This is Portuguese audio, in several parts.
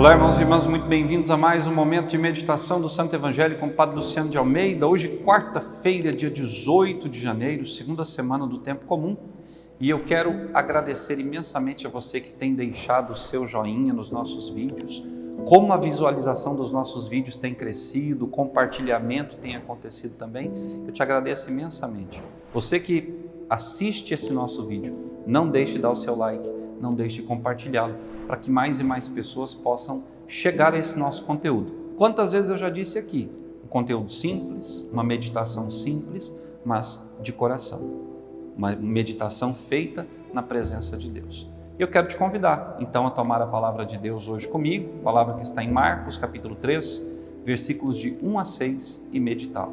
Olá, irmãos e irmãs, muito bem-vindos a mais um momento de meditação do Santo Evangelho com o Padre Luciano de Almeida. Hoje, quarta-feira, dia 18 de janeiro, segunda semana do Tempo Comum. E eu quero agradecer imensamente a você que tem deixado o seu joinha nos nossos vídeos, como a visualização dos nossos vídeos tem crescido, o compartilhamento tem acontecido também. Eu te agradeço imensamente. Você que assiste esse nosso vídeo, não deixe de dar o seu like, não deixe de compartilhá-lo para que mais e mais pessoas possam chegar a esse nosso conteúdo. Quantas vezes eu já disse aqui, um conteúdo simples, uma meditação simples, mas de coração. Uma meditação feita na presença de Deus. Eu quero te convidar, então, a tomar a palavra de Deus hoje comigo, palavra que está em Marcos, capítulo 3, versículos de 1 a 6, e meditá-la.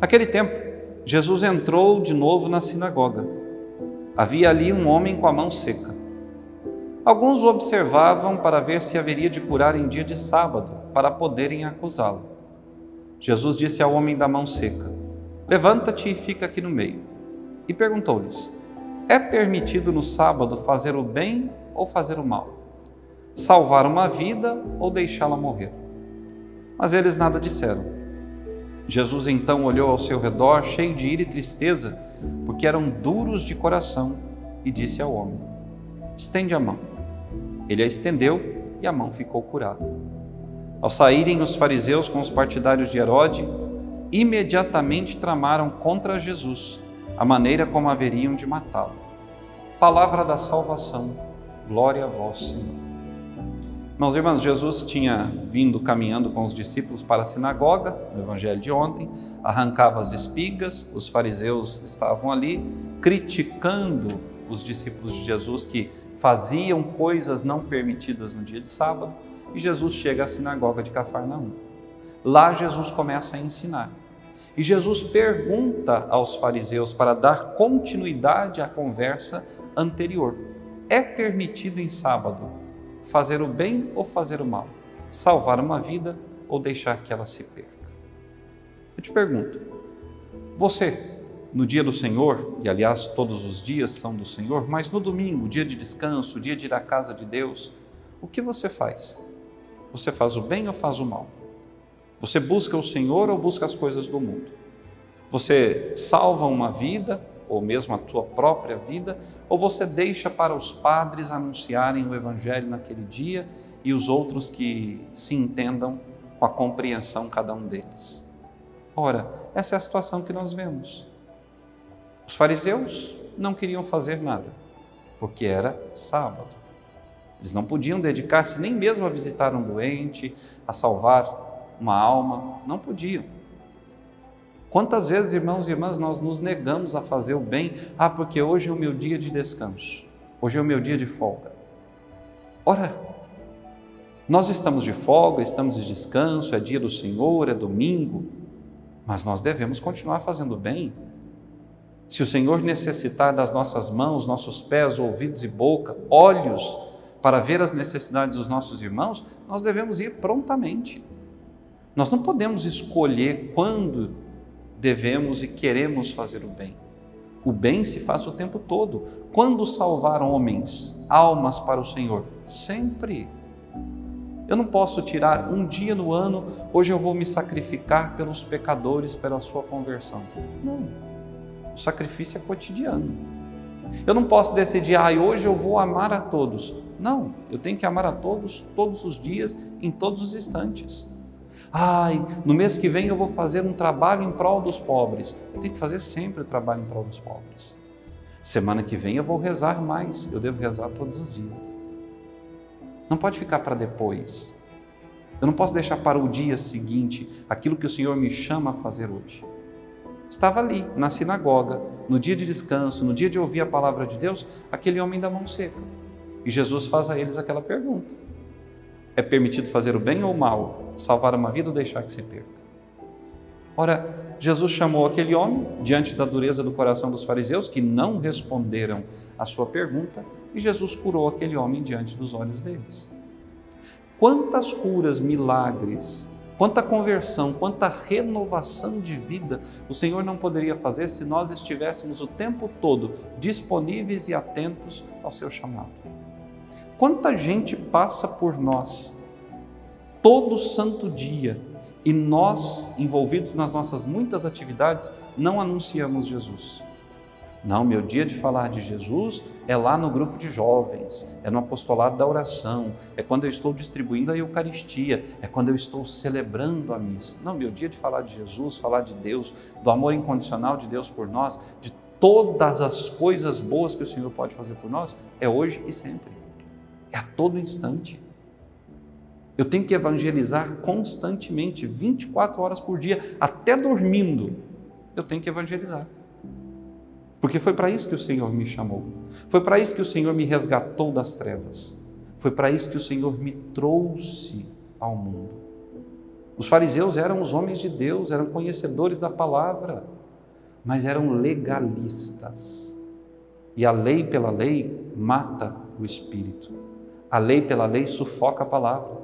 Naquele tempo, Jesus entrou de novo na sinagoga. Havia ali um homem com a mão seca. Alguns o observavam para ver se haveria de curar em dia de sábado, para poderem acusá-lo. Jesus disse ao homem da mão seca: Levanta-te e fica aqui no meio. E perguntou-lhes: É permitido no sábado fazer o bem ou fazer o mal? Salvar uma vida ou deixá-la morrer? Mas eles nada disseram. Jesus então olhou ao seu redor, cheio de ira e tristeza, porque eram duros de coração, e disse ao homem: Estende a mão. Ele a estendeu e a mão ficou curada. Ao saírem os fariseus com os partidários de Herode, imediatamente tramaram contra Jesus a maneira como haveriam de matá-lo. Palavra da salvação, glória a vós, Senhor. Meus irmãos, Jesus tinha vindo caminhando com os discípulos para a sinagoga, no evangelho de ontem, arrancava as espigas, os fariseus estavam ali criticando os discípulos de Jesus que faziam coisas não permitidas no dia de sábado, e Jesus chega à sinagoga de Cafarnaum. Lá Jesus começa a ensinar. E Jesus pergunta aos fariseus para dar continuidade à conversa anterior: é permitido em sábado fazer o bem ou fazer o mal? Salvar uma vida ou deixar que ela se perca? Eu te pergunto, você no dia do Senhor, e aliás todos os dias são do Senhor, mas no domingo, dia de descanso, dia de ir à casa de Deus, o que você faz? Você faz o bem ou faz o mal? Você busca o Senhor ou busca as coisas do mundo? Você salva uma vida, ou mesmo a tua própria vida, ou você deixa para os padres anunciarem o Evangelho naquele dia e os outros que se entendam com a compreensão cada um deles? Ora, essa é a situação que nós vemos. Os fariseus não queriam fazer nada, porque era sábado. Eles não podiam dedicar-se nem mesmo a visitar um doente, a salvar uma alma, não podiam. Quantas vezes, irmãos e irmãs, nós nos negamos a fazer o bem? Ah, porque hoje é o meu dia de descanso, hoje é o meu dia de folga. Ora, nós estamos de folga, estamos de descanso, é dia do Senhor, é domingo, mas nós devemos continuar fazendo bem, se o Senhor necessitar das nossas mãos, nossos pés, ouvidos e boca, olhos, para ver as necessidades dos nossos irmãos, nós devemos ir prontamente. Nós não podemos escolher quando devemos e queremos fazer o bem. O bem se faz o tempo todo. Quando salvar homens, almas para o Senhor? Sempre. Eu não posso tirar um dia no ano, hoje eu vou me sacrificar pelos pecadores, pela sua conversão. Não. O sacrifício é cotidiano. Eu não posso decidir, ah, hoje eu vou amar a todos. Não, eu tenho que amar a todos todos os dias, em todos os instantes. Ai, no mês que vem eu vou fazer um trabalho em prol dos pobres. Eu tenho que fazer sempre trabalho em prol dos pobres. Semana que vem eu vou rezar mais. Eu devo rezar todos os dias. Não pode ficar para depois. Eu não posso deixar para o dia seguinte aquilo que o Senhor me chama a fazer hoje estava ali, na sinagoga, no dia de descanso, no dia de ouvir a palavra de Deus, aquele homem da mão seca. E Jesus faz a eles aquela pergunta: É permitido fazer o bem ou o mal? Salvar uma vida ou deixar que se perca? Ora, Jesus chamou aquele homem diante da dureza do coração dos fariseus, que não responderam à sua pergunta, e Jesus curou aquele homem diante dos olhos deles. Quantas curas, milagres Quanta conversão, quanta renovação de vida o Senhor não poderia fazer se nós estivéssemos o tempo todo disponíveis e atentos ao seu chamado. Quanta gente passa por nós todo santo dia e nós, envolvidos nas nossas muitas atividades, não anunciamos Jesus. Não, meu dia de falar de Jesus é lá no grupo de jovens, é no apostolado da oração, é quando eu estou distribuindo a Eucaristia, é quando eu estou celebrando a missa. Não, meu dia de falar de Jesus, falar de Deus, do amor incondicional de Deus por nós, de todas as coisas boas que o Senhor pode fazer por nós, é hoje e sempre, é a todo instante. Eu tenho que evangelizar constantemente, 24 horas por dia, até dormindo, eu tenho que evangelizar. Porque foi para isso que o Senhor me chamou. Foi para isso que o Senhor me resgatou das trevas. Foi para isso que o Senhor me trouxe ao mundo. Os fariseus eram os homens de Deus, eram conhecedores da palavra, mas eram legalistas. E a lei pela lei mata o espírito. A lei pela lei sufoca a palavra.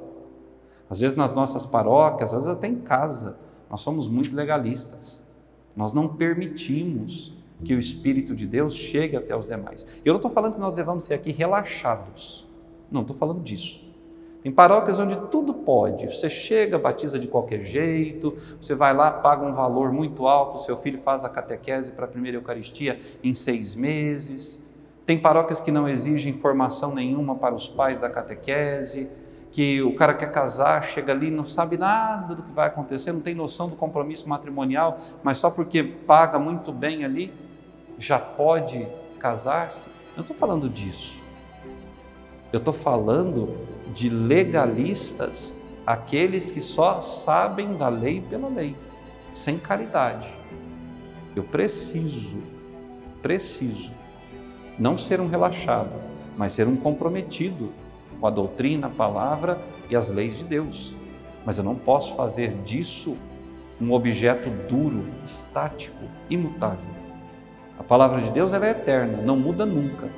Às vezes nas nossas paróquias, às vezes até em casa, nós somos muito legalistas. Nós não permitimos que o Espírito de Deus chegue até os demais. Eu não estou falando que nós devamos ser aqui relaxados. Não estou falando disso. Tem paróquias onde tudo pode. Você chega, batiza de qualquer jeito, você vai lá, paga um valor muito alto, seu filho faz a catequese para a primeira Eucaristia em seis meses. Tem paróquias que não exigem formação nenhuma para os pais da catequese, que o cara quer casar, chega ali, não sabe nada do que vai acontecer, não tem noção do compromisso matrimonial, mas só porque paga muito bem ali, já pode casar-se. Eu não estou falando disso. Eu estou falando de legalistas, aqueles que só sabem da lei pela lei, sem caridade. Eu preciso, preciso, não ser um relaxado, mas ser um comprometido com a doutrina, a palavra e as leis de Deus. Mas eu não posso fazer disso um objeto duro, estático, imutável. A palavra de Deus é eterna, não muda nunca.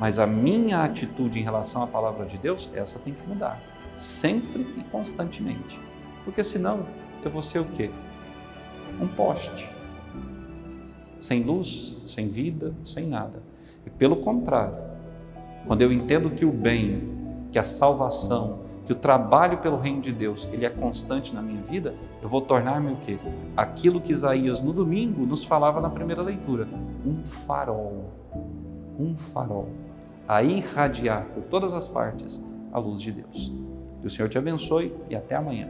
Mas a minha atitude em relação à palavra de Deus, essa tem que mudar, sempre e constantemente. Porque senão eu vou ser o quê? Um poste. Sem luz, sem vida, sem nada. Pelo contrário, quando eu entendo que o bem, que a salvação, que o trabalho pelo reino de Deus, ele é constante na minha vida, eu vou tornar-me o quê? Aquilo que Isaías no domingo nos falava na primeira leitura, um farol, um farol, a irradiar por todas as partes a luz de Deus. Que o Senhor te abençoe e até amanhã.